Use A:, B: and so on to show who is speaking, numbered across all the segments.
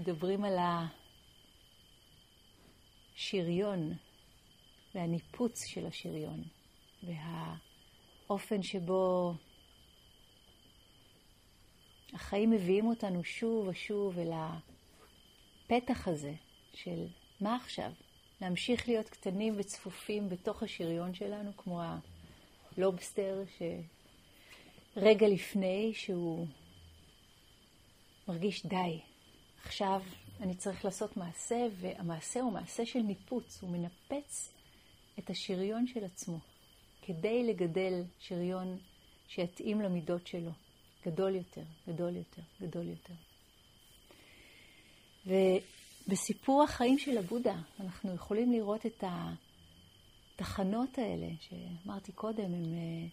A: מדברים על השריון והניפוץ של השריון והאופן שבו החיים מביאים אותנו שוב ושוב אל הפתח הזה של מה עכשיו? להמשיך להיות קטנים וצפופים בתוך השריון שלנו, כמו הלובסטר שרגע לפני שהוא מרגיש די, עכשיו אני צריך לעשות מעשה, והמעשה הוא מעשה של ניפוץ, הוא מנפץ את השריון של עצמו, כדי לגדל שריון שיתאים למידות שלו, גדול יותר, גדול יותר, גדול יותר. ובסיפור החיים של הבודה, אנחנו יכולים לראות את התחנות האלה, שאמרתי קודם, הן אה,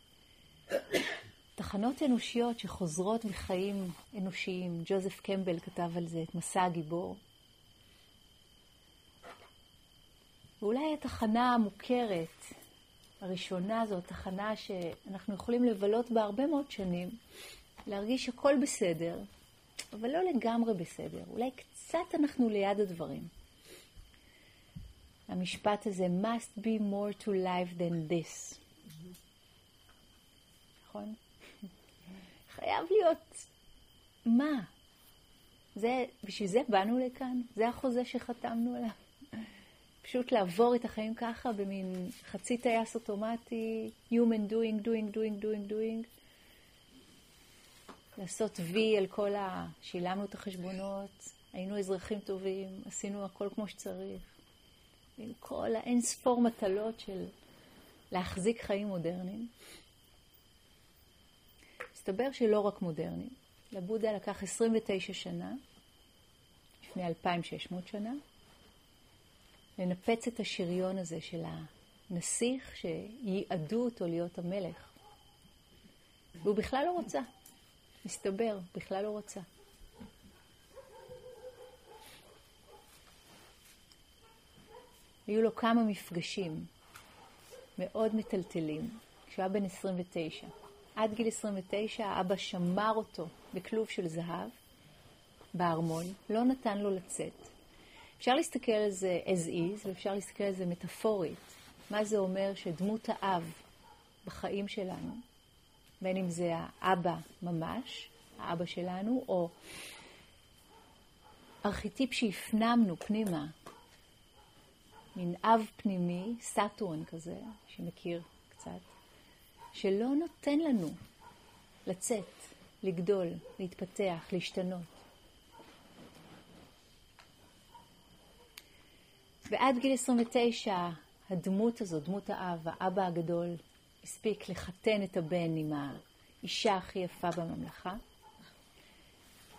A: תחנות אנושיות שחוזרות בחיים אנושיים. ג'וזף קמבל כתב על זה את מסע הגיבור. ואולי התחנה המוכרת הראשונה זו התחנה שאנחנו יכולים לבלות בה הרבה מאוד שנים, להרגיש שהכל בסדר, אבל לא לגמרי בסדר. אולי קצת אנחנו ליד הדברים. המשפט הזה, must be more to life than this. נכון? חייב להיות... מה? זה, בשביל זה באנו לכאן? זה החוזה שחתמנו עליו? פשוט לעבור את החיים ככה במין חצי טייס אוטומטי, human doing, doing, doing, doing, doing. לעשות וי על כל ה... שילמנו את החשבונות, היינו אזרחים טובים, עשינו הכל כמו שצריך. עם כל האין ספור מטלות של להחזיק חיים מודרניים. מסתבר שלא רק מודרניים. לבודה לקח 29 שנה, לפני 2,600 שנה, לנפץ את השריון הזה של הנסיך שייעדו אותו להיות המלך. והוא בכלל לא רוצה. מסתבר, בכלל לא רוצה. היו לו כמה מפגשים מאוד מטלטלים, כשהוא היה בן 29. עד גיל 29 האבא שמר אותו בכלוב של זהב בארמון, לא נתן לו לצאת. אפשר להסתכל על זה as is, ואפשר להסתכל על זה מטאפורית. מה זה אומר שדמות האב בחיים שלנו, בין אם זה האבא ממש, האבא שלנו, או ארכיטיפ שהפנמנו פנימה, מין אב פנימי, סאטורן כזה, שמכיר קצת, שלא נותן לנו לצאת, לגדול, להתפתח, להשתנות. ועד גיל 29 הדמות הזו, דמות האב, האבא הגדול, הספיק לחתן את הבן עם האישה הכי יפה בממלכה.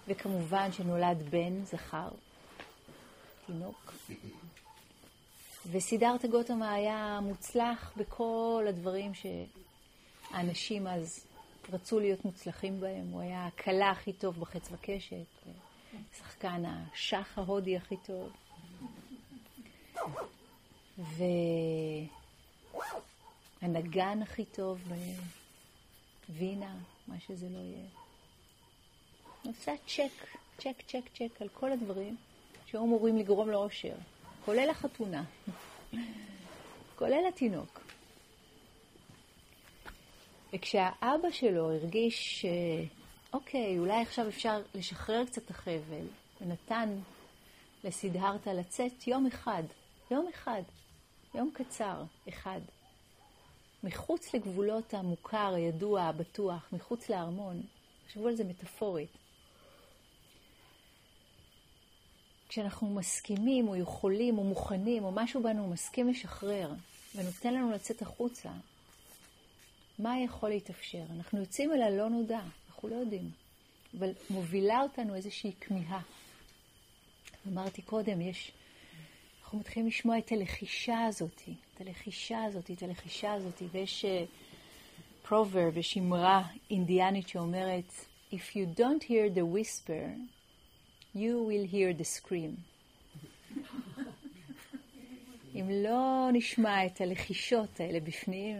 A: וכמובן שנולד בן זכר, תינוק. וסידרת גותמה היה מוצלח בכל הדברים שהאנשים אז רצו להיות מוצלחים בהם. הוא היה הכלה הכי טוב בחץ וקשת, שחקן השח ההודי הכי טוב. והנגן הכי טוב בווינה, מה שזה לא יהיה. עושה צ'ק, צ'ק, צ'ק, צ'ק על כל הדברים שהיו אמורים לגרום לאושר, כולל החתונה, כולל התינוק. וכשהאבא שלו הרגיש שאוקיי, אולי עכשיו אפשר לשחרר קצת את החבל, ונתן לסידהרתה לצאת יום אחד יום אחד, יום קצר, אחד, מחוץ לגבולות המוכר, הידוע, הבטוח, מחוץ לארמון, תחשבו על זה מטאפורית. כשאנחנו מסכימים או יכולים או מוכנים או משהו בנו מסכים לשחרר ונותן לנו לצאת החוצה, מה יכול להתאפשר? אנחנו יוצאים אל הלא נודע, אנחנו לא יודעים, אבל מובילה אותנו איזושהי כמיהה. אמרתי קודם, יש אנחנו מתחילים לשמוע את הלחישה הזאת, את הלחישה הזאת, את הלחישה הזאת, ויש פרוברב, uh, יש אמרה אינדיאנית שאומרת, If you don't hear the whisper, you will hear the scream. אם לא נשמע את הלחישות האלה בפנים,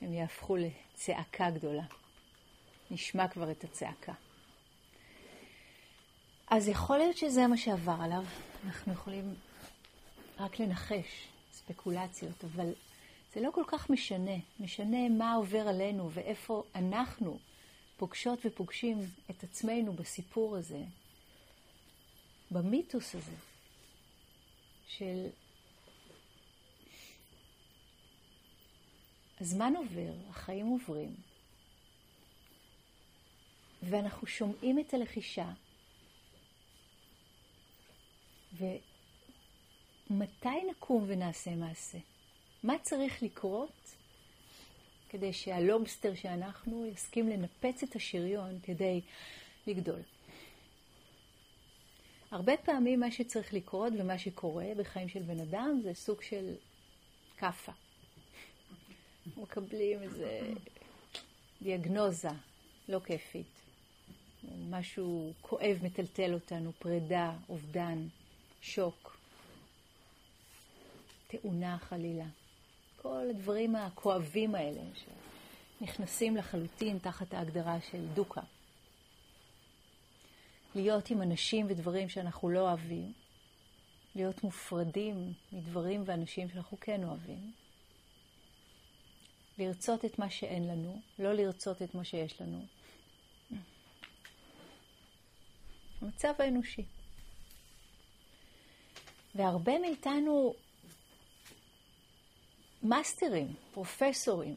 A: הם יהפכו לצעקה גדולה. נשמע כבר את הצעקה. אז יכול להיות שזה מה שעבר עליו. אנחנו יכולים רק לנחש ספקולציות, אבל זה לא כל כך משנה. משנה מה עובר עלינו ואיפה אנחנו פוגשות ופוגשים את עצמנו בסיפור הזה, במיתוס הזה, של הזמן עובר, החיים עוברים, ואנחנו שומעים את הלחישה, ומתי נקום ונעשה מעשה? מה צריך לקרות כדי שהלובסטר שאנחנו יסכים לנפץ את השריון כדי לגדול? הרבה פעמים מה שצריך לקרות ומה שקורה בחיים של בן אדם זה סוג של כאפה. מקבלים איזה דיאגנוזה לא כיפית. משהו כואב מטלטל אותנו, פרידה, אובדן, שוק, תאונה חלילה. כל הדברים הכואבים האלה שנכנסים לחלוטין תחת ההגדרה של דוקה. להיות עם אנשים ודברים שאנחנו לא אוהבים, להיות מופרדים מדברים ואנשים שאנחנו כן אוהבים, לרצות את מה שאין לנו, לא לרצות את מה שיש לנו. המצב האנושי. והרבה מאיתנו מאסטרים, פרופסורים,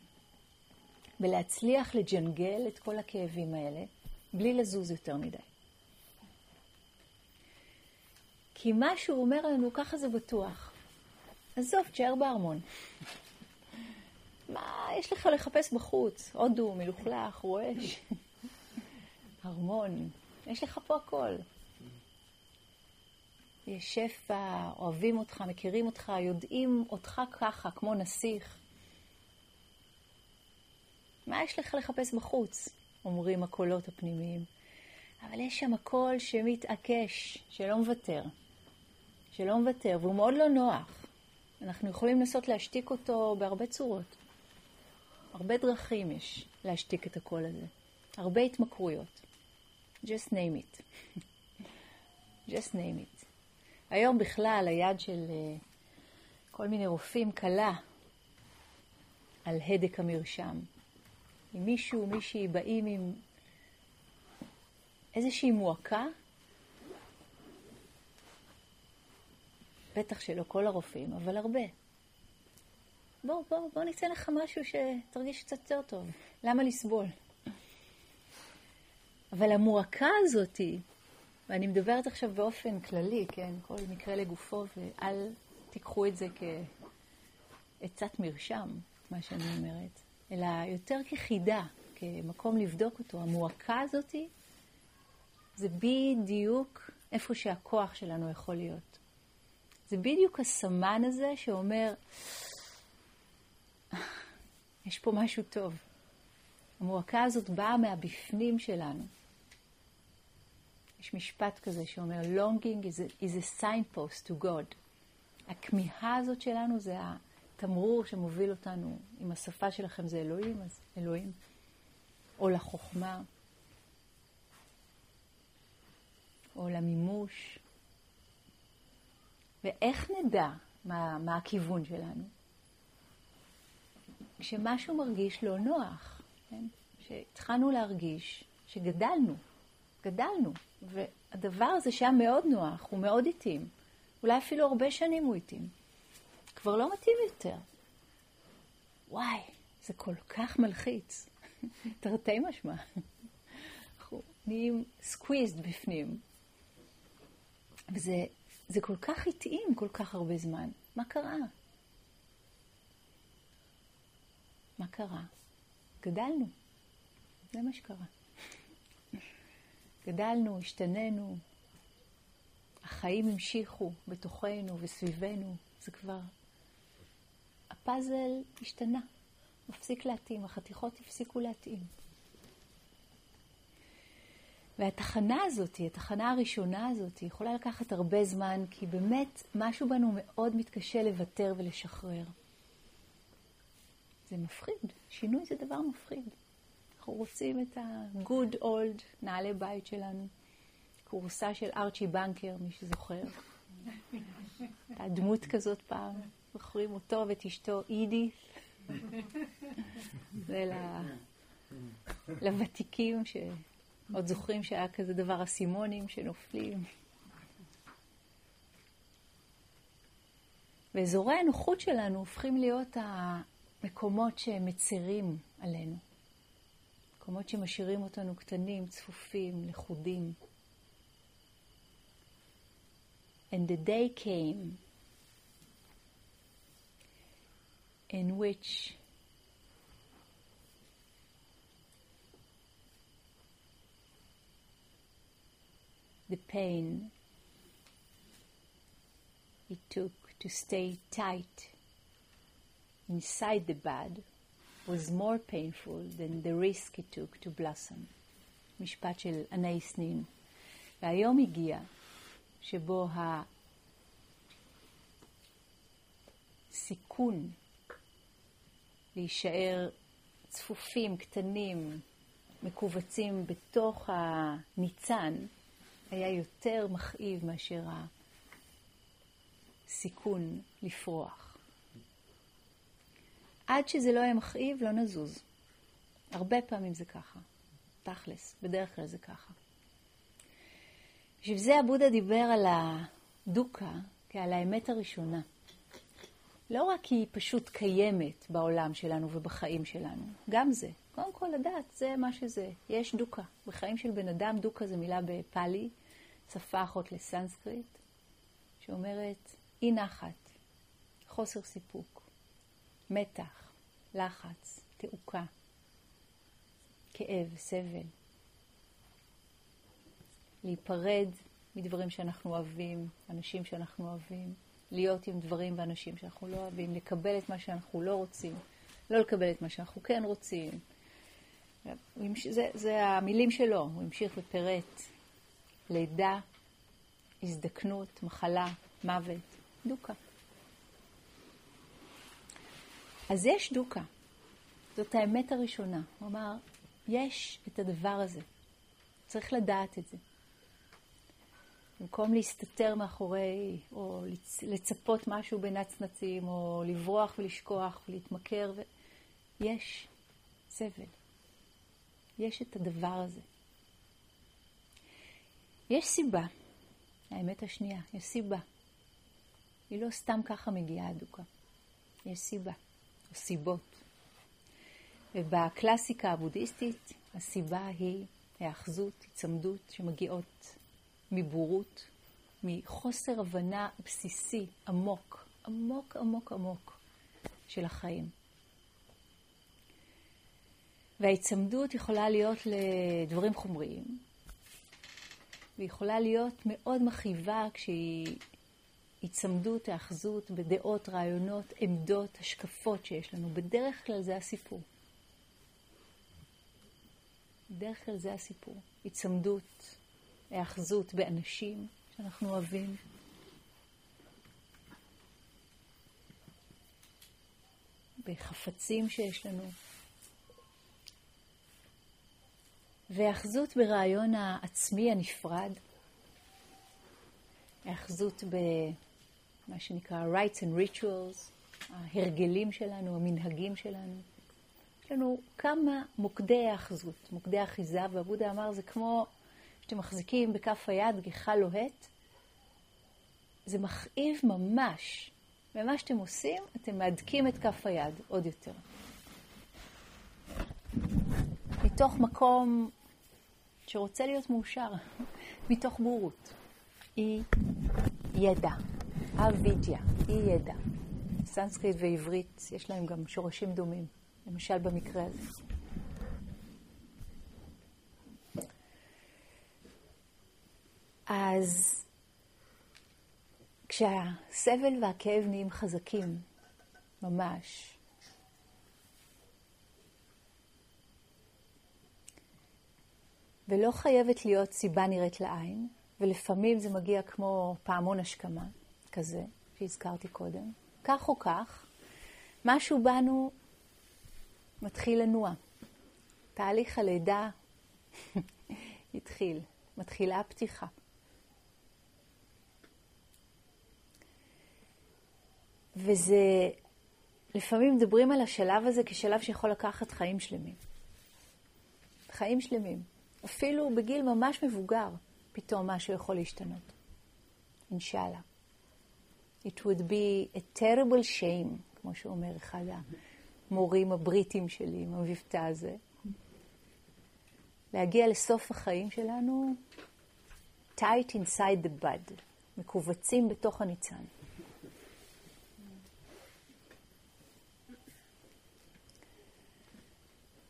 A: בלהצליח לג'נגל את כל הכאבים האלה בלי לזוז יותר מדי. כי מה שהוא אומר לנו, ככה זה בטוח. עזוב, תשאר בארמון. מה יש לך לחפש בחוץ? הודו, מלוכלך, רועש, ארמון, יש לך פה הכל. יש שפע, אוהבים אותך, מכירים אותך, יודעים אותך ככה, כמו נסיך. מה יש לך לחפש בחוץ? אומרים הקולות הפנימיים. אבל יש שם קול שמתעקש, שלא מוותר. שלא מוותר, והוא מאוד לא נוח. אנחנו יכולים לנסות להשתיק אותו בהרבה צורות. הרבה דרכים יש להשתיק את הקול הזה. הרבה התמכרויות. just name it. just name it. היום בכלל היד של uh, כל מיני רופאים קלה על הדק המרשם. אם מישהו, מישהי באים עם איזושהי מועקה, בטח שלא כל הרופאים, אבל הרבה. בוא, בוא, בוא ניתן לך משהו שתרגיש קצת יותר טוב. למה לסבול? אבל המועקה הזאתי, ואני מדברת עכשיו באופן כללי, כן, כל מקרה לגופו, ואל תיקחו את זה כעצת מרשם, מה שאני אומרת, אלא יותר כחידה, כמקום לבדוק אותו. המועקה הזאתי זה בדיוק איפה שהכוח שלנו יכול להיות. זה בדיוק הסמן הזה שאומר, יש פה משהו טוב. המועקה הזאת באה מהבפנים שלנו. יש משפט כזה שאומר, longing is a, is a signpost to God. הכמיהה הזאת שלנו זה התמרור שמוביל אותנו. אם השפה שלכם זה אלוהים, אז אלוהים. או לחוכמה, או למימוש. ואיך נדע מה, מה הכיוון שלנו? כשמשהו מרגיש לא נוח, כן? שהתחלנו להרגיש שגדלנו, גדלנו, והדבר הזה שהיה מאוד נוח, הוא מאוד התאים, אולי אפילו הרבה שנים הוא התאים, כבר לא מתאים יותר. וואי, זה כל כך מלחיץ, תרתי משמע. אנחנו נהיים סקוויזד בפנים. וזה זה כל כך התאים כל כך הרבה זמן. מה קרה? מה קרה? גדלנו. זה מה שקרה. גדלנו, השתננו, החיים המשיכו בתוכנו וסביבנו. זה כבר... הפאזל השתנה, מפסיק להתאים, החתיכות הפסיקו להתאים. והתחנה הזאת, התחנה הראשונה הזאת, יכולה לקחת הרבה זמן, כי באמת משהו בנו מאוד מתקשה לוותר ולשחרר. זה מפחיד, שינוי זה דבר מפחיד. אנחנו רוצים את ה-good old נעלי בית שלנו, כורסה של ארצ'י בנקר, מי שזוכר. הייתה דמות כזאת פעם, זוכרים אותו ואת אשתו אידי. זה לוותיקים שעוד זוכרים שהיה כזה דבר אסימונים שנופלים. ואזורי הנוחות שלנו הופכים להיות המקומות שמצרים עלינו. מקומות שמשאירים אותנו קטנים, צפופים, לכודים. And the day came in which the pain it took to stay tight inside the bud was more painful than the risk it took to blossom. משפט של ענאי סנין. והיום הגיע שבו הסיכון להישאר צפופים, קטנים, מכווצים בתוך הניצן, היה יותר מכאיב מאשר הסיכון לפרוח. עד שזה לא יהיה מכאיב, לא נזוז. הרבה פעמים זה ככה. תכלס, בדרך כלל זה ככה. בשביל זה הבודה דיבר על הדוקה כעל האמת הראשונה. לא רק כי היא פשוט קיימת בעולם שלנו ובחיים שלנו, גם זה. קודם כל לדעת, זה מה שזה. יש דוקה. בחיים של בן אדם, דוקה זה מילה בפאלי, שפה אחות לסנסקריט, שאומרת אי נחת, חוסר סיפוק, מתח, לחץ, תעוקה, כאב, סבל. להיפרד מדברים שאנחנו אוהבים, אנשים שאנחנו אוהבים, להיות עם דברים ואנשים שאנחנו לא אוהבים, לקבל את מה שאנחנו לא רוצים, לא לקבל את מה שאנחנו כן רוצים. זה, זה המילים שלו, הוא המשיך ופירט לידה, הזדקנות, מחלה, מוות, דוקה. אז יש דוקה. זאת האמת הראשונה. הוא אמר, יש את הדבר הזה. צריך לדעת את זה. במקום להסתתר מאחורי, או לצפות משהו בנצנצים, או לברוח ולשכוח ולהתמכר, ו... יש סבל. יש את הדבר הזה. יש סיבה, האמת השנייה, יש סיבה. היא לא סתם ככה מגיעה אדוקה. יש סיבה, סיבות. ובקלאסיקה הבודהיסטית, הסיבה היא היאחזות, היצמדות, שמגיעות מבורות, מחוסר הבנה בסיסי עמוק, עמוק עמוק עמוק של החיים. וההיצמדות יכולה להיות לדברים חומריים, ויכולה להיות מאוד מכאיבה כשהיא היצמדות, האחזות בדעות, רעיונות, עמדות, השקפות שיש לנו. בדרך כלל זה הסיפור. בדרך כלל זה הסיפור. היצמדות, היאחזות באנשים שאנחנו אוהבים. בחפצים שיש לנו. והיאחזות ברעיון העצמי הנפרד. היאחזות במה שנקרא rights and rituals, ההרגלים שלנו, המנהגים שלנו. יש לנו כמה מוקדי היאחזות, מוקדי אחיזה, ועבודה אמר זה כמו שאתם מחזיקים בכף היד גיחה לוהט, זה מכאיב ממש. ומה שאתם עושים, אתם מהדקים את כף היד עוד יותר. מתוך מקום שרוצה להיות מאושר, מתוך בורות. אי ידע, אבידיה, אי ידע. סנסקריט ועברית, יש להם גם שורשים דומים, למשל במקרה הזה. אז כשהסבל והכאב נהיים חזקים, ממש, ולא חייבת להיות סיבה נראית לעין, ולפעמים זה מגיע כמו פעמון השכמה, כזה שהזכרתי קודם, כך או כך, משהו בנו מתחיל לנוע. תהליך הלידה התחיל, מתחילה הפתיחה. וזה, לפעמים מדברים על השלב הזה כשלב שיכול לקחת חיים שלמים. חיים שלמים. אפילו בגיל ממש מבוגר, פתאום משהו יכול להשתנות. אינשאללה. It would be a terrible shame, כמו שאומר אחד המורים הבריטים שלי עם המבטא הזה. להגיע לסוף החיים שלנו tight inside the bud, מכווצים בתוך הניצן.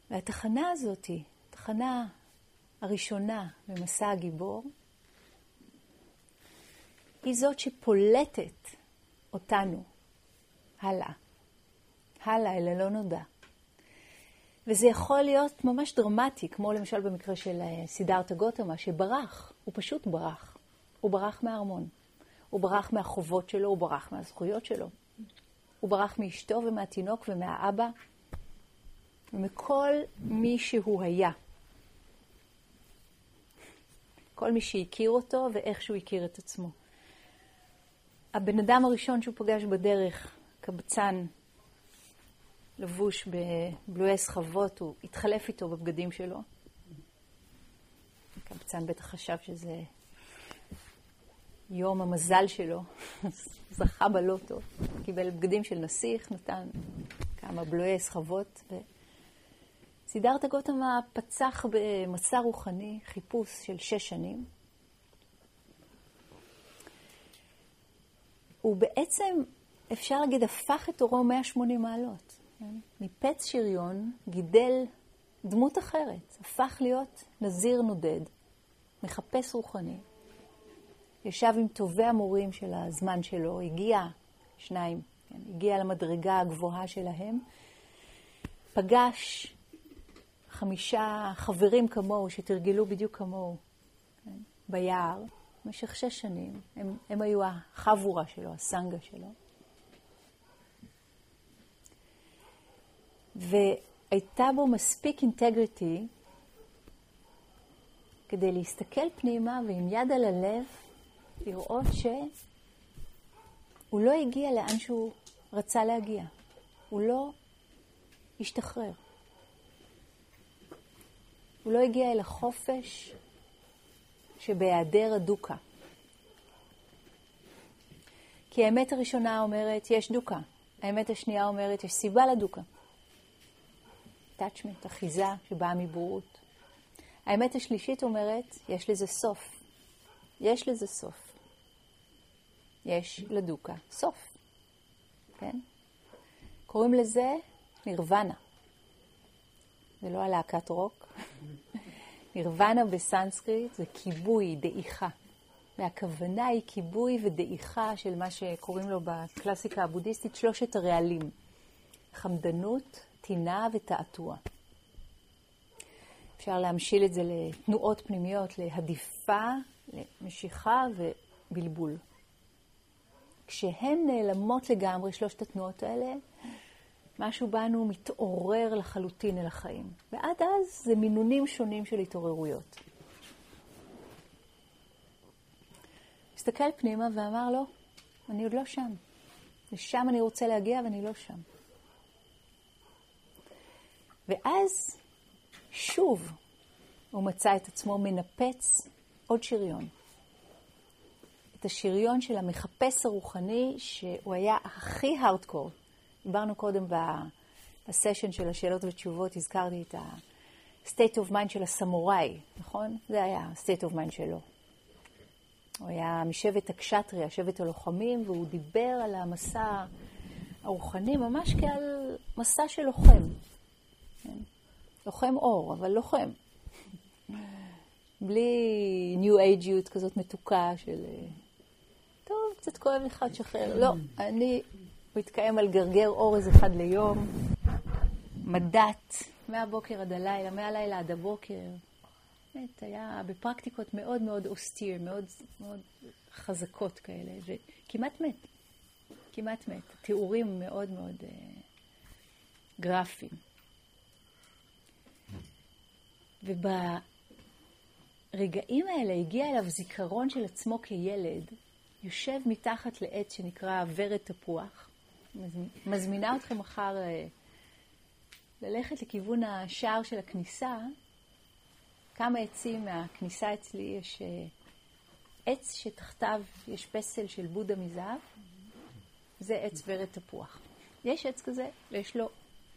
A: והתחנה הזאת, התחנה הראשונה במסע הגיבור, היא זאת שפולטת אותנו הלאה, הלאה אל הלא נודע. וזה יכול להיות ממש דרמטי, כמו למשל במקרה של אה, סידרתא גותמה, שברח, הוא פשוט ברח. הוא ברח מהארמון. הוא ברח מהחובות שלו, הוא ברח מהזכויות שלו. הוא ברח מאשתו ומהתינוק ומהאבא ומכל מי שהוא היה. כל מי שהכיר אותו ואיך שהוא הכיר את עצמו. הבן אדם הראשון שהוא פגש בדרך, קבצן לבוש בבלועי סחבות, הוא התחלף איתו בבגדים שלו. הקבצן בטח חשב שזה יום המזל שלו, זכה בלוטו, קיבל בגדים של נסיך, נתן כמה בלועי סחבות. ו... סידרתא גותמה פצח במסע רוחני, חיפוש של שש שנים. הוא בעצם, אפשר להגיד, הפך את אורו 180 מעלות. כן? מפץ שריון גידל דמות אחרת, הפך להיות נזיר נודד, מחפש רוחני. ישב עם טובי המורים של הזמן שלו, הגיע, שניים, כן? הגיע למדרגה הגבוהה שלהם, פגש חמישה חברים כמוהו, שתרגלו בדיוק כמוהו, כן? ביער, במשך שש שנים. הם, הם היו החבורה שלו, הסנגה שלו. והייתה בו מספיק אינטגריטי כדי להסתכל פנימה ועם יד על הלב לראות שהוא לא הגיע לאן שהוא רצה להגיע. הוא לא השתחרר. הוא לא הגיע אל החופש שבהיעדר הדוקה. כי האמת הראשונה אומרת, יש דוקה. האמת השנייה אומרת, יש סיבה לדוקה. attachment, אחיזה שבאה מבורות. האמת השלישית אומרת, יש לזה סוף. יש לזה סוף. יש לדוקה סוף, כן? קוראים לזה נירוונה. זה לא הלהקת רוק. נירוונה בסנסקריט זה כיבוי, דעיכה. והכוונה היא כיבוי ודעיכה של מה שקוראים לו בקלאסיקה הבודהיסטית שלושת הרעלים. חמדנות, טינה ותעתוע. אפשר להמשיל את זה לתנועות פנימיות, להדיפה, למשיכה ובלבול. כשהן נעלמות לגמרי, שלושת התנועות האלה, משהו בנו מתעורר לחלוטין אל החיים. ועד אז זה מינונים שונים של התעוררויות. הסתכל פנימה ואמר, לא, אני עוד לא שם. לשם אני רוצה להגיע ואני לא שם. ואז שוב הוא מצא את עצמו מנפץ עוד שריון. את השריון של המחפש הרוחני, שהוא היה הכי הארדקור. דיברנו קודם בסשן של השאלות ותשובות, הזכרתי את ה-state of mind של הסמוראי, נכון? זה היה ה-state of mind שלו. הוא היה משבט הקשטרי, השבט הלוחמים, והוא דיבר על המסע הרוחני ממש כעל מסע של לוחם. כן? לוחם אור, אבל לוחם. בלי ניו אייג'יות כזאת מתוקה של... אה, טוב, קצת כואב לך, תשחרר. לא, אני מתקיים על גרגר אורז אחד ליום, מדעת, מהבוקר עד הלילה, מהלילה עד הבוקר. באמת, היה בפרקטיקות מאוד מאוד אוסטיר, מאוד, מאוד חזקות כאלה, וכמעט מת. כמעט מת. תיאורים מאוד מאוד uh, גרפיים. וברגעים האלה הגיע אליו זיכרון של עצמו כילד, יושב מתחת לעץ שנקרא ורד תפוח, מזמינה אתכם מחר אה, ללכת לכיוון השער של הכניסה. כמה עצים מהכניסה אצלי יש אה, עץ שתחתיו יש פסל של בודה מזהב, זה עץ ורד תפוח. יש עץ כזה ויש לו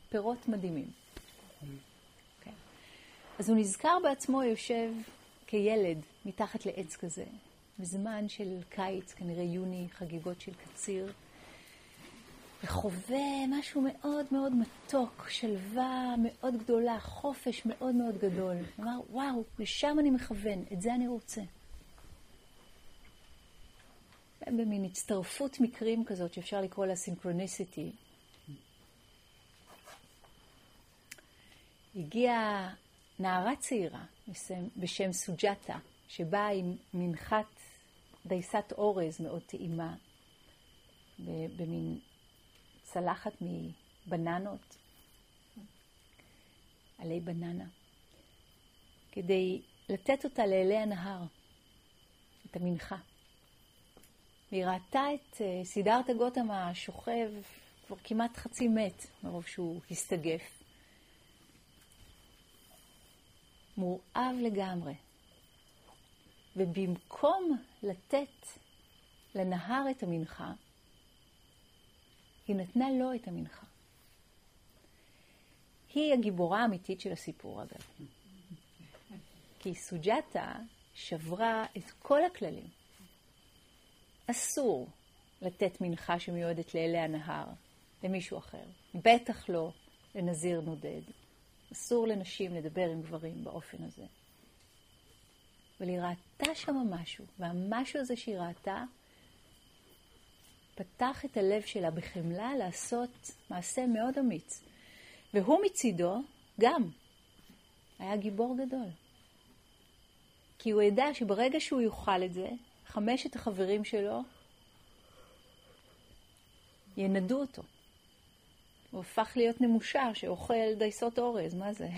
A: פירות מדהימים. Okay. אוקיי. אז הוא נזכר בעצמו יושב כילד מתחת לעץ כזה, בזמן של קיץ, כנראה יוני, חגיגות של קציר, וחווה משהו מאוד מאוד מתוק, שלווה מאוד גדולה, חופש מאוד מאוד גדול. אמר, וואו, לשם אני מכוון, את זה אני רוצה. במין הצטרפות מקרים כזאת שאפשר לקרוא לה סינכרוניסיטי. הגיעה נערה צעירה בשם סוג'טה, שבאה עם מנחת דייסת אורז מאוד טעימה, במין צלחת מבננות, עלי בננה, כדי לתת אותה לאלי הנהר, את המנחה. והיא ראתה את אה, סידרתא גותמה שוכב כבר כמעט חצי מת, מרוב שהוא הסתגף. מורעב לגמרי. ובמקום לתת לנהר את המנחה, היא נתנה לו את המנחה. היא הגיבורה האמיתית של הסיפור, אגב. כי סוג'טה שברה את כל הכללים. אסור לתת מנחה שמיועדת לאלי הנהר למישהו אחר. בטח לא לנזיר נודד. אסור לנשים לדבר עם גברים באופן הזה. אבל היא ראתה שם משהו, והמשהו הזה שהיא ראתה פתח את הלב שלה בחמלה לעשות מעשה מאוד אמיץ. והוא מצידו גם היה גיבור גדול. כי הוא ידע שברגע שהוא יאכל את זה, חמשת החברים שלו ינדו אותו. הוא הפך להיות נמושה שאוכל דייסות אורז, מה זה?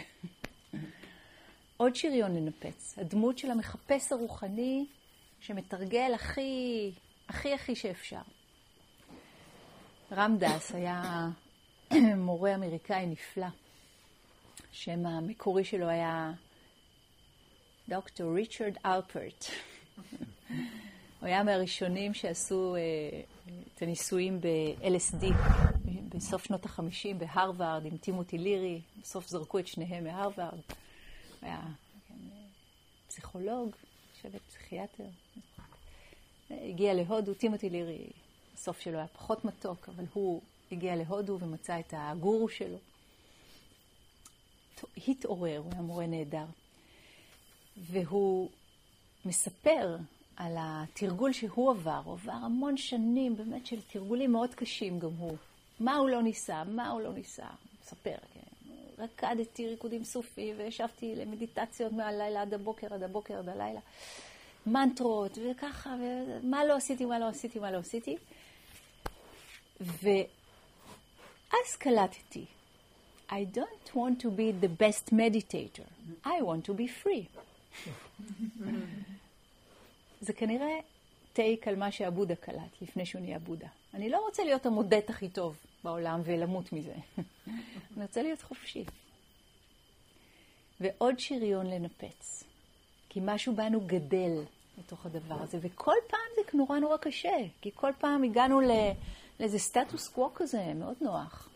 A: עוד שריון לנפץ, הדמות של המחפש הרוחני שמתרגל הכי, הכי הכי שאפשר. רמדס היה מורה אמריקאי נפלא. השם המקורי שלו היה דוקטור ריצ'רד אלפרט. הוא היה מהראשונים שעשו אה, את הניסויים ב-LSD בסוף שנות החמישים בהרווארד עם טימותי לירי. בסוף זרקו את שניהם מהרווארד. היה כן, פסיכולוג, חושבת פסיכיאטר. הגיע להודו, טימותי לירי, הסוף שלו היה פחות מתוק, אבל הוא הגיע להודו ומצא את הגורו שלו. התעורר, הוא היה מורה נהדר. והוא מספר על התרגול שהוא עבר. הוא עבר המון שנים באמת של תרגולים מאוד קשים גם הוא. מה הוא לא ניסה, מה הוא לא ניסה. הוא מספר, כן. רקדתי ריקודים סופיים וישבתי למדיטציות מהלילה עד הבוקר, עד הבוקר, עד הלילה. מנטרות וככה, ומה לא עשיתי, מה לא עשיתי, מה לא עשיתי. ואז קלטתי, I don't want to be the best meditator, I want to be free. זה כנראה טייק על מה שהבודה קלט לפני שהוא נהיה בודה. אני לא רוצה להיות המודט הכי טוב בעולם ולמות מזה. אני רוצה להיות חופשי. ועוד שריון לנפץ. כי משהו בנו גדל לתוך הדבר הזה, וכל פעם זה נורא נורא קשה, כי כל פעם הגענו ל... לאיזה סטטוס קוו כזה מאוד נוח.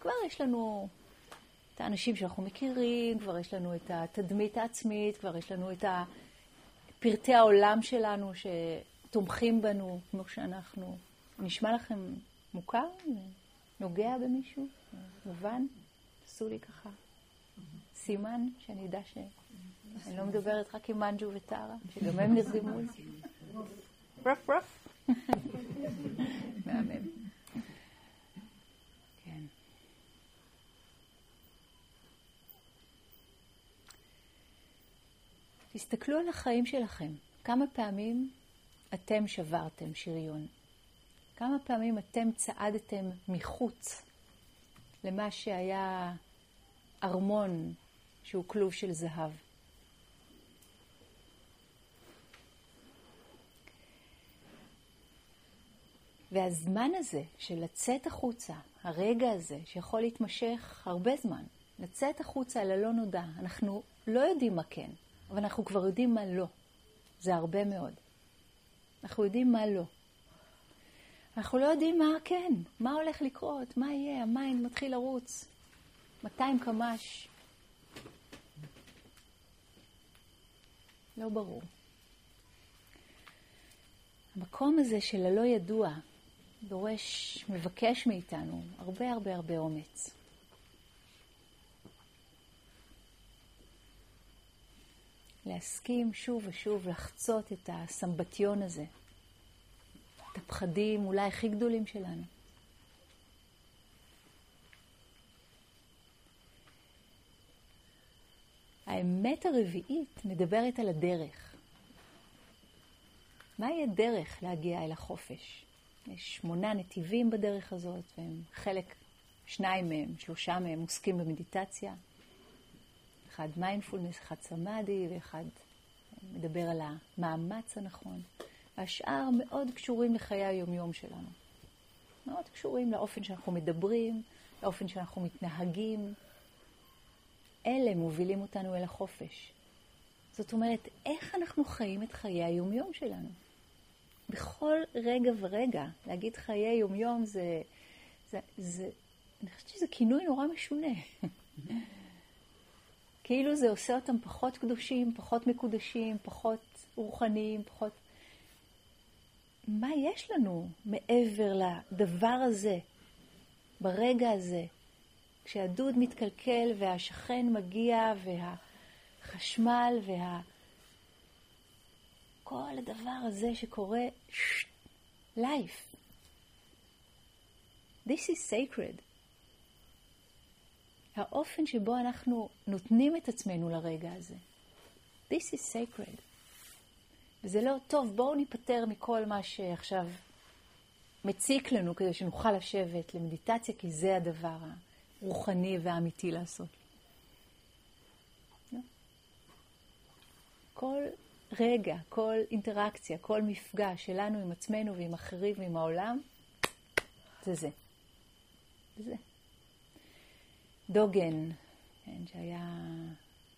A: כבר יש לנו את האנשים שאנחנו מכירים, כבר יש לנו את התדמית העצמית, כבר יש לנו את פרטי העולם שלנו שתומכים בנו כמו שאנחנו. נשמע לכם מוכר? נוגע במישהו? מובן? עשו לי ככה סימן, שאני אדע שאני לא מדברת רק עם מנג'ו וטרה, שגם הם נרדמו על זה. רף רף. מהמם. כן. תסתכלו על החיים שלכם. כמה פעמים אתם שברתם שריון? כמה פעמים אתם צעדתם מחוץ למה שהיה ארמון שהוא כלוב של זהב? והזמן הזה של לצאת החוצה, הרגע הזה, שיכול להתמשך הרבה זמן, לצאת החוצה אל הלא נודע, אנחנו לא יודעים מה כן, אבל אנחנו כבר יודעים מה לא. זה הרבה מאוד. אנחנו יודעים מה לא. אנחנו לא יודעים מה כן, מה הולך לקרות, מה יהיה, ה mind מתחיל לרוץ. 200 קמ"ש. לא ברור. המקום הזה של הלא ידוע דורש, מבקש מאיתנו הרבה הרבה הרבה אומץ. להסכים שוב ושוב לחצות את הסמבטיון הזה, את הפחדים אולי הכי גדולים שלנו. האמת הרביעית מדברת על הדרך. מהי הדרך להגיע אל החופש? יש שמונה נתיבים בדרך הזאת, והם חלק, שניים מהם, שלושה מהם עוסקים במדיטציה. אחד מיינדפולנס, אחד סמאדי, ואחד מדבר על המאמץ הנכון. והשאר מאוד קשורים לחיי היומיום שלנו. מאוד קשורים לאופן שאנחנו מדברים, לאופן שאנחנו מתנהגים. אלה מובילים אותנו אל החופש. זאת אומרת, איך אנחנו חיים את חיי היומיום שלנו? בכל רגע ורגע, להגיד חיי יומיום זה, זה, זה, אני חושבת שזה כינוי נורא משונה. כאילו זה עושה אותם פחות קדושים, פחות מקודשים, פחות רוחניים, פחות... מה יש לנו מעבר לדבר הזה, ברגע הזה, כשהדוד מתקלקל והשכן מגיע והחשמל וה... כל הדבר הזה שקורה, life. This is sacred. האופן שבו אנחנו נותנים את עצמנו לרגע הזה. This is sacred. וזה לא טוב, בואו ניפטר מכל מה שעכשיו מציק לנו כדי שנוכל לשבת למדיטציה, כי זה הדבר הרוחני והאמיתי לעשות. לא? כל רגע, כל אינטראקציה, כל מפגש שלנו עם עצמנו ועם אחרים ועם העולם, זה זה. זה. דוגן, כן, שהיה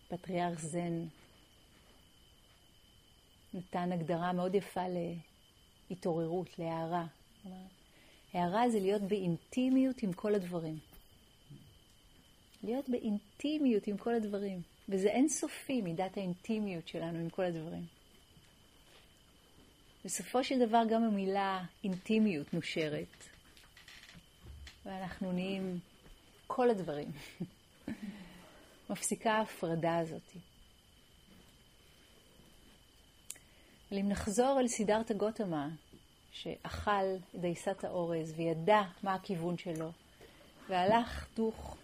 A: פטריארך זן, נתן הגדרה מאוד יפה להתעוררות, להערה. הערה זה להיות באינטימיות עם כל הדברים. להיות באינטימיות עם כל הדברים. וזה אינסופי, מידת האינטימיות שלנו עם כל הדברים. בסופו של דבר גם המילה אינטימיות נושרת, ואנחנו נהיים כל הדברים. מפסיקה ההפרדה הזאת. אבל אם נחזור אל סידרתא גותמה, שאכל דייסת האורז וידע מה הכיוון שלו, והלך דוך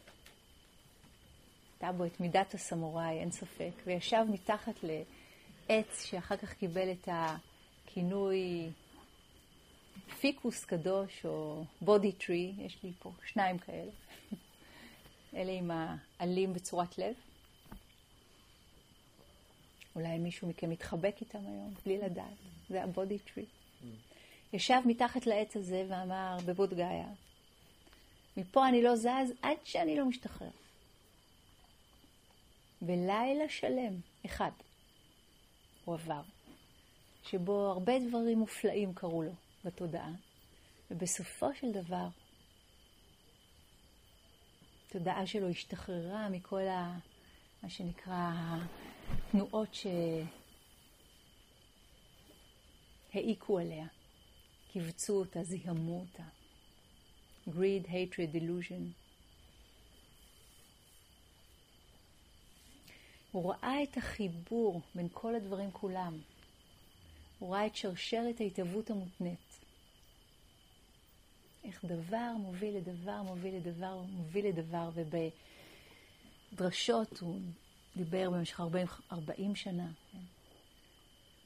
A: הייתה בו את מידת הסמוראי, אין ספק, וישב מתחת לעץ שאחר כך קיבל את הכינוי פיקוס קדוש או בודי טרי, יש לי פה שניים כאלה. אלה עם העלים בצורת לב. אולי מישהו מכם מתחבק איתם היום, בלי לדעת. זה הבודי טרי. ישב מתחת לעץ הזה ואמר בבודגאיה, מפה אני לא זז עד שאני לא משתחרר. ולילה שלם, אחד, הוא עבר, שבו הרבה דברים מופלאים קרו לו בתודעה, ובסופו של דבר, התודעה שלו השתחררה מכל ה... מה שנקרא התנועות שהעיקו עליה, קיבצו אותה, זיהמו אותה. greed, hatred, delusion. הוא ראה את החיבור בין כל הדברים כולם. הוא ראה את שרשרת ההתהוות המותנית. איך דבר מוביל לדבר, מוביל לדבר, מוביל לדבר, ובדרשות הוא דיבר במשך 40, 40 שנה. כן?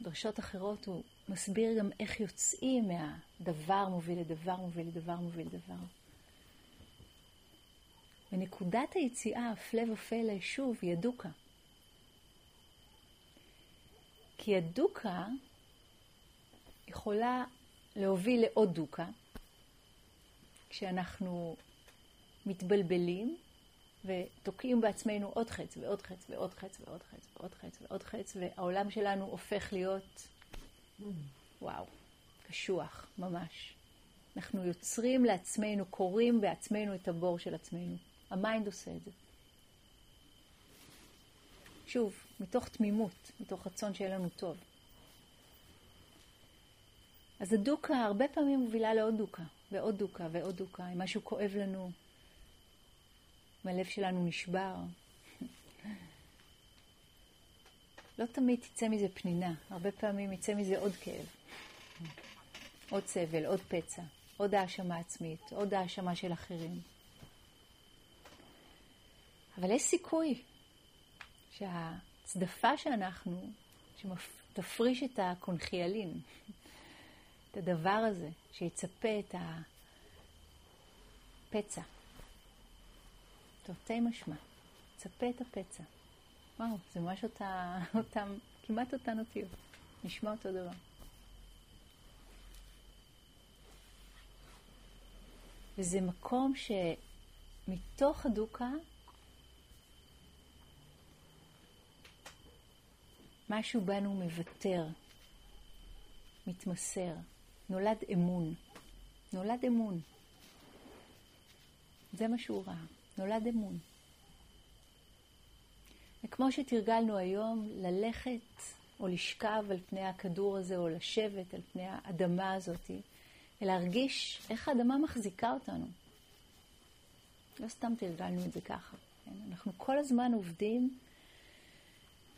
A: דרשות אחרות הוא מסביר גם איך יוצאים מהדבר מוביל לדבר, מוביל לדבר, מוביל לדבר. ונקודת היציאה, הפלא ופלא, שוב, היא הדוקה. כי הדוקה יכולה להוביל לעוד דוקה, כשאנחנו מתבלבלים ותוקעים בעצמנו עוד חץ ועוד חץ ועוד חץ ועוד חץ ועוד חץ ועוד חץ, והעולם שלנו הופך להיות, וואו, קשוח, ממש. אנחנו יוצרים לעצמנו, כורים בעצמנו את הבור של עצמנו. ה mind עושה את זה. שוב, מתוך תמימות, מתוך רצון שיהיה לנו טוב. אז הדוקה הרבה פעמים מובילה לעוד דוקה, ועוד דוקה, ועוד דוקה. אם משהו כואב לנו, אם הלב שלנו נשבר. לא תמיד תצא מזה פנינה, הרבה פעמים יצא מזה עוד כאב, עוד סבל, עוד פצע, עוד האשמה עצמית, עוד האשמה של אחרים. אבל יש סיכוי שהצדפה שאנחנו, שתפריש את הקונחיאלין, את הדבר הזה, שיצפה את הפצע. תרתי משמע, צפה את הפצע. וואו, זה ממש אותה, אותם, כמעט אותן אותיות. נשמע אותו דבר. וזה מקום שמתוך הדוקה משהו בנו מוותר, מתמסר, נולד אמון. נולד אמון. זה מה שהוא ראה, נולד אמון. וכמו שתרגלנו היום, ללכת או לשכב על פני הכדור הזה, או לשבת על פני האדמה הזאת, ולהרגיש איך האדמה מחזיקה אותנו. לא סתם תרגלנו את זה ככה. כן? אנחנו כל הזמן עובדים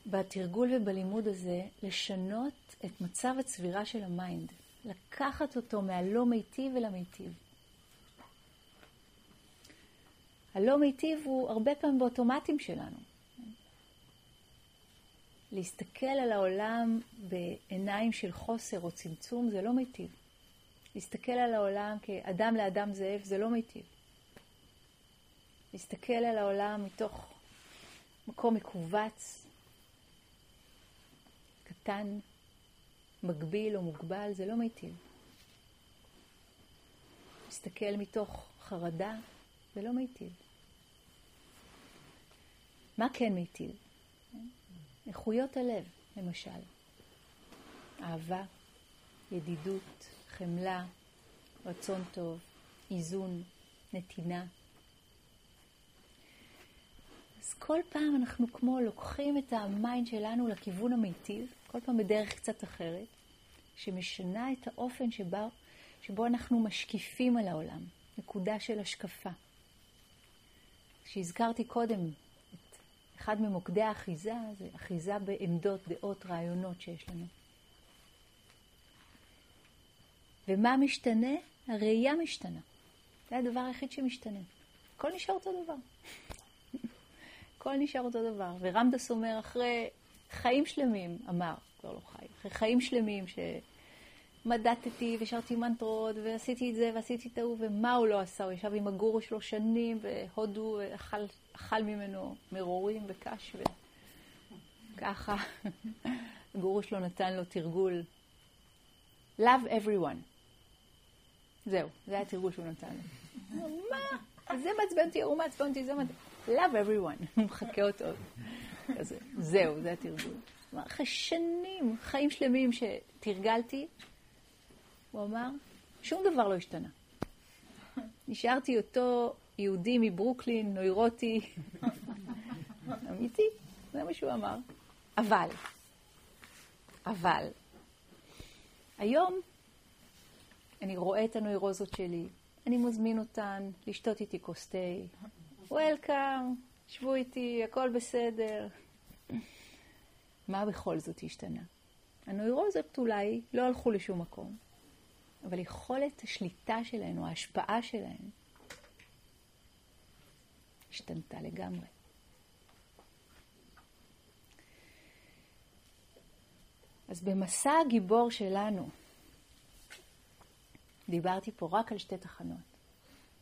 A: בתרגול ובלימוד הזה לשנות את מצב הצבירה של ה mind, לקחת אותו מהלא מיטיב אל המיטיב. הלא מיטיב הוא הרבה פעמים באוטומטים שלנו. להסתכל על העולם בעיניים של חוסר או צמצום זה לא מיטיב. להסתכל על העולם כאדם לאדם זאב זה לא מיטיב. להסתכל על העולם מתוך מקום מכווץ, קטן, מגביל או מוגבל, זה לא מיטיב. להסתכל מתוך חרדה, זה לא מיטיב. מה כן מיטיב? איכויות הלב, למשל. אהבה, ידידות, חמלה, רצון טוב, איזון, נתינה. אז כל פעם אנחנו כמו לוקחים את ה mind שלנו לכיוון המיטיב, כל פעם בדרך קצת אחרת, שמשנה את האופן שבו, שבו אנחנו משקיפים על העולם, נקודה של השקפה. שהזכרתי קודם, את אחד ממוקדי האחיזה זה אחיזה בעמדות, דעות, רעיונות שיש לנו. ומה משתנה? הראייה משתנה. זה הדבר היחיד שמשתנה. הכל נשאר אותו דבר. הכל נשאר אותו דבר. ורמדס אומר, אחרי חיים שלמים, אמר, כבר לא חי, חיים שלמים שמדדתי ושרתי מנטרות ועשיתי את זה ועשיתי את ההוא, ומה הוא לא עשה? הוא ישב עם הגורו שלו שנים והודו אכל, אכל ממנו מרורים וקש וככה. הגורו שלו נתן לו תרגול Love everyone. זהו, זה היה התרגול שהוא נתן לי. מה? זה מעצבן אותי, הוא מעצבן אותי, זה מעצבן אותי. Love everyone. הוא מחכה אותו. זהו, זה התרגול. אחרי שנים, חיים שלמים שתרגלתי, הוא אמר, שום דבר לא השתנה. נשארתי אותו יהודי מברוקלין, נוירוטי, אמיתי, זה מה שהוא אמר. אבל, אבל, היום אני רואה את הנוירוזות שלי, אני מזמין אותן לשתות איתי כוס תה. וולקאם, שבו איתי, הכל בסדר. מה בכל זאת השתנה? הנוירוזות אולי לא הלכו לשום מקום, אבל יכולת השליטה שלהן או ההשפעה שלהן השתנתה לגמרי. אז במסע הגיבור שלנו, דיברתי פה רק על שתי תחנות.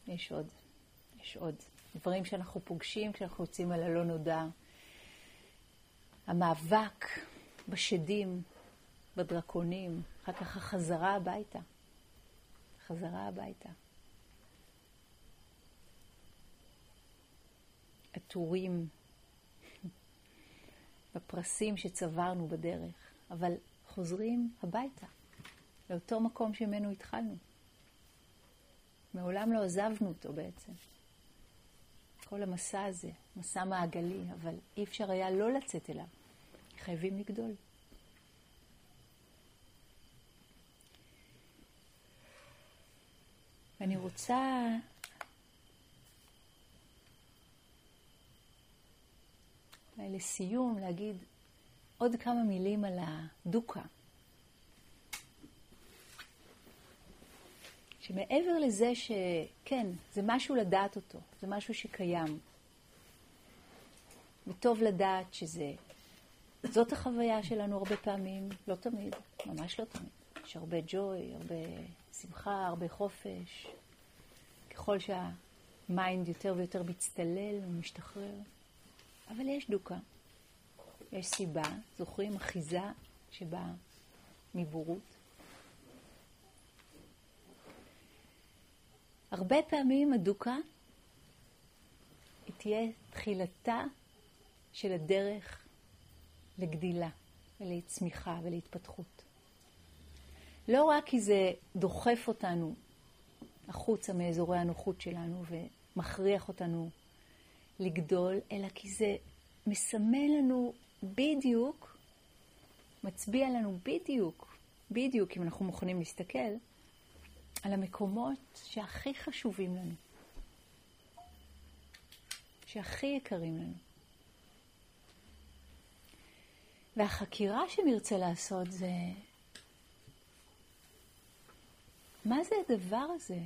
A: יש עוד, יש עוד. דברים שאנחנו פוגשים כשאנחנו יוצאים על הלא נודע. המאבק בשדים, בדרקונים, אחר כך החזרה הביתה. חזרה הביתה. הטורים, בפרסים שצברנו בדרך, אבל חוזרים הביתה, לאותו מקום שממנו התחלנו. מעולם לא עזבנו אותו בעצם. כל המסע הזה, מסע מעגלי, אבל אי אפשר היה לא לצאת אליו. חייבים לגדול. ואני רוצה לסיום להגיד עוד כמה מילים על הדוקה. שמעבר לזה שכן, זה משהו לדעת אותו, זה משהו שקיים. וטוב לדעת שזה, זאת החוויה שלנו הרבה פעמים, לא תמיד, ממש לא תמיד. יש הרבה ג'וי, הרבה שמחה, הרבה חופש. ככל שהמיינד יותר ויותר מצטלל ומשתחרר. אבל יש דוקה, יש סיבה, זוכרים? אחיזה שבאה מבורות. הרבה פעמים הדוקה היא תהיה תחילתה של הדרך לגדילה ולצמיחה ולהתפתחות. לא רק כי זה דוחף אותנו החוצה מאזורי הנוחות שלנו ומכריח אותנו לגדול, אלא כי זה מסמן לנו בדיוק, מצביע לנו בדיוק, בדיוק, אם אנחנו מוכנים להסתכל, על המקומות שהכי חשובים לנו, שהכי יקרים לנו. והחקירה שנרצה לעשות זה, מה זה הדבר הזה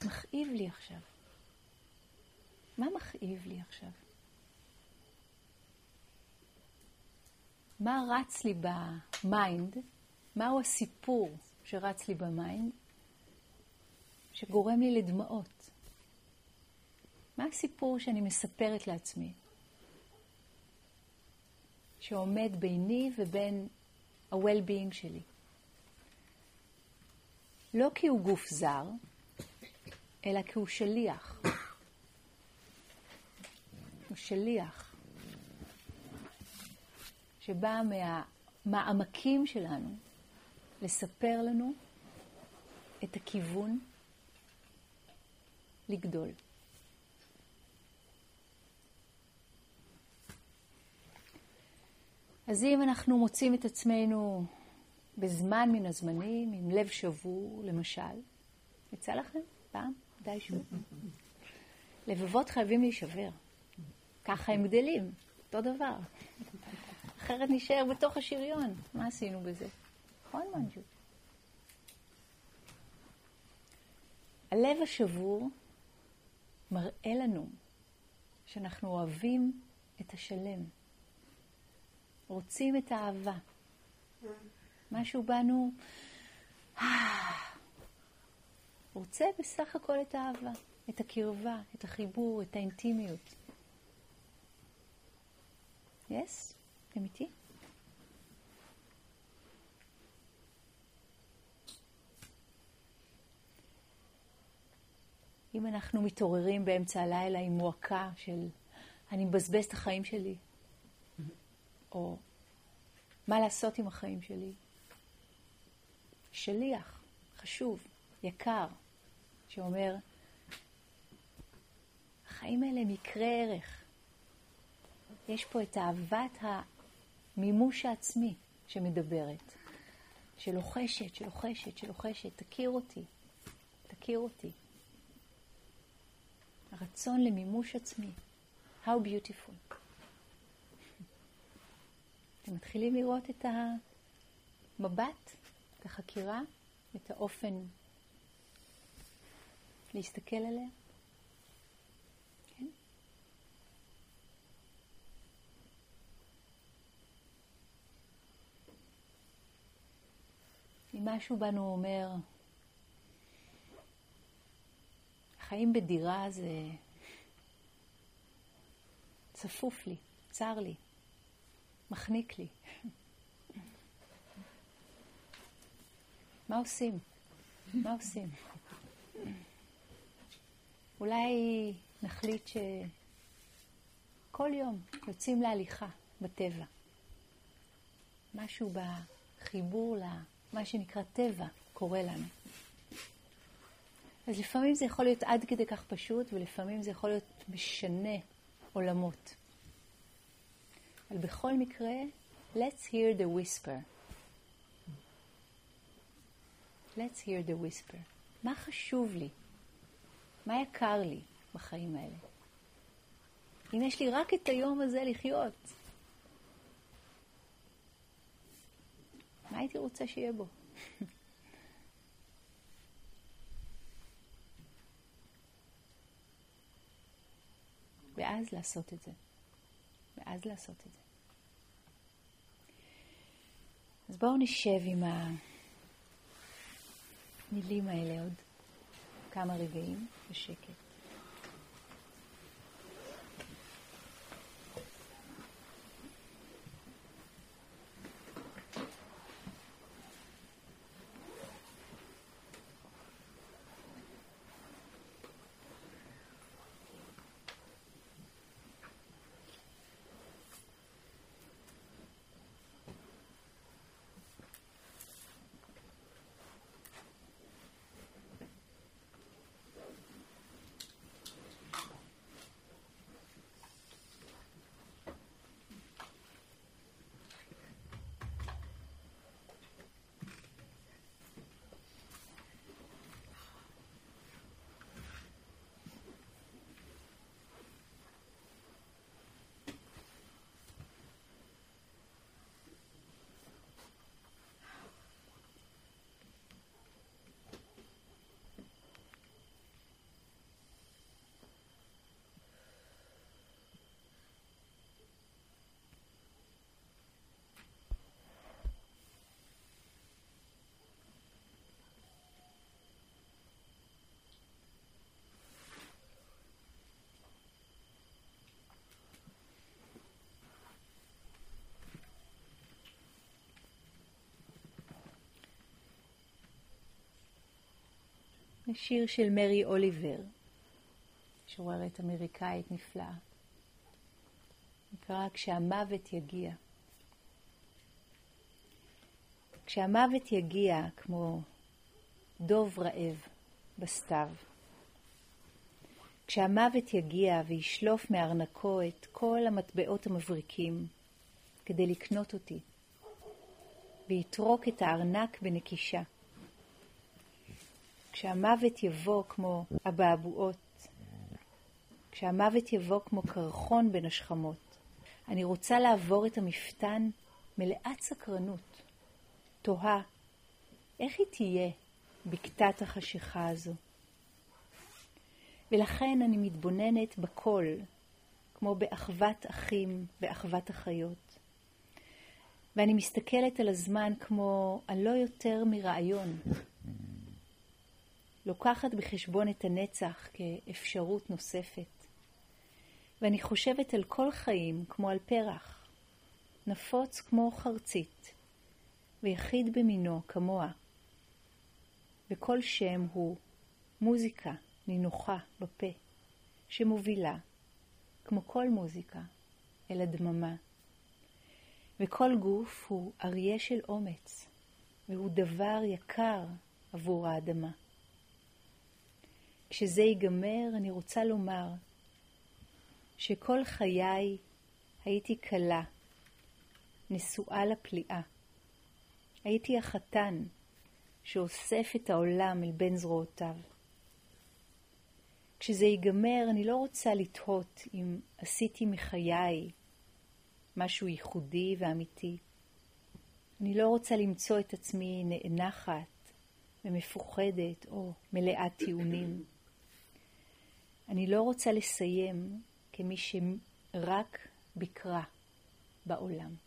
A: שמכאיב לי עכשיו? מה מכאיב לי עכשיו? מה רץ לי במיינד, מהו הסיפור שרץ לי במיינד, שגורם לי לדמעות? מה הסיפור שאני מספרת לעצמי, שעומד ביני ובין ה-well-being שלי? לא כי הוא גוף זר, אלא כי הוא שליח. הוא שליח. שבאה מהמעמקים שלנו לספר לנו את הכיוון לגדול. אז אם אנחנו מוצאים את עצמנו בזמן מן הזמנים, עם לב שבור, למשל, יצא לכם פעם? די שוב. לבבות חייבים להישבר. ככה הם גדלים, אותו דבר. אחרת נשאר בתוך השריון. מה עשינו בזה? נכון, מנג'ו? הלב השבור מראה לנו שאנחנו אוהבים את השלם, רוצים את האהבה. משהו בנו רוצה בסך הכל את האהבה, את הקרבה, את החיבור, את האינטימיות. Yes? אתם איתי? אם אנחנו מתעוררים באמצע הלילה עם מועקה של אני מבזבז את החיים שלי, או מה לעשות עם החיים שלי, שליח, חשוב, יקר, שאומר, החיים האלה הם יקרי ערך. יש פה את אהבת המימוש העצמי שמדברת, שלוחשת, שלוחשת, שלוחשת, תכיר אותי, תכיר אותי. הרצון למימוש עצמי. How beautiful. אתם מתחילים לראות את המבט, את החקירה, את האופן להסתכל עליה? משהו בנו אומר, חיים בדירה זה צפוף לי, צר לי, מחניק לי. מה עושים? מה עושים? אולי נחליט שכל יום יוצאים להליכה בטבע. משהו בחיבור למה שנקרא טבע קורה לנו. אז לפעמים זה יכול להיות עד כדי כך פשוט, ולפעמים זה יכול להיות משנה עולמות. אבל בכל מקרה, let's hear the whisper. let's hear the whisper. מה חשוב לי? מה יקר לי בחיים האלה? אם יש לי רק את היום הזה לחיות, מה הייתי רוצה שיהיה בו? ואז לעשות את זה. ואז לעשות את זה. אז בואו נשב עם המילים האלה עוד כמה רגעים בשקט. שיר של מרי אוליבר, שוררת אמריקאית נפלאה. נקרא כשהמוות יגיע. כשהמוות יגיע כמו דוב רעב בסתיו. כשהמוות יגיע וישלוף מארנקו את כל המטבעות המבריקים כדי לקנות אותי, ויטרוק את הארנק בנקישה. כשהמוות יבוא כמו אבעבועות, כשהמוות יבוא כמו קרחון בין השכמות, אני רוצה לעבור את המפתן מלאת סקרנות, תוהה, איך היא תהיה בקתת החשיכה הזו? ולכן אני מתבוננת בכל, כמו באחוות אחים ואחוות אחיות. ואני מסתכלת על הזמן כמו על לא יותר מרעיון, לוקחת בחשבון את הנצח כאפשרות נוספת. ואני חושבת על כל חיים כמו על פרח, נפוץ כמו חרצית, ויחיד במינו כמוה. וכל שם הוא מוזיקה נינוחה בפה, שמובילה, כמו כל מוזיקה, אל הדממה. וכל גוף הוא אריה של אומץ, והוא דבר יקר עבור האדמה. כשזה ייגמר, אני רוצה לומר שכל חיי הייתי כלה, נשואה לפליאה. הייתי החתן שאוסף את העולם אל בין זרועותיו. כשזה ייגמר, אני לא רוצה לתהות אם עשיתי מחיי משהו ייחודי ואמיתי. אני לא רוצה למצוא את עצמי נאנחת ומפוחדת או מלאת טיעונים. אני לא רוצה לסיים כמי שרק ביקרה בעולם.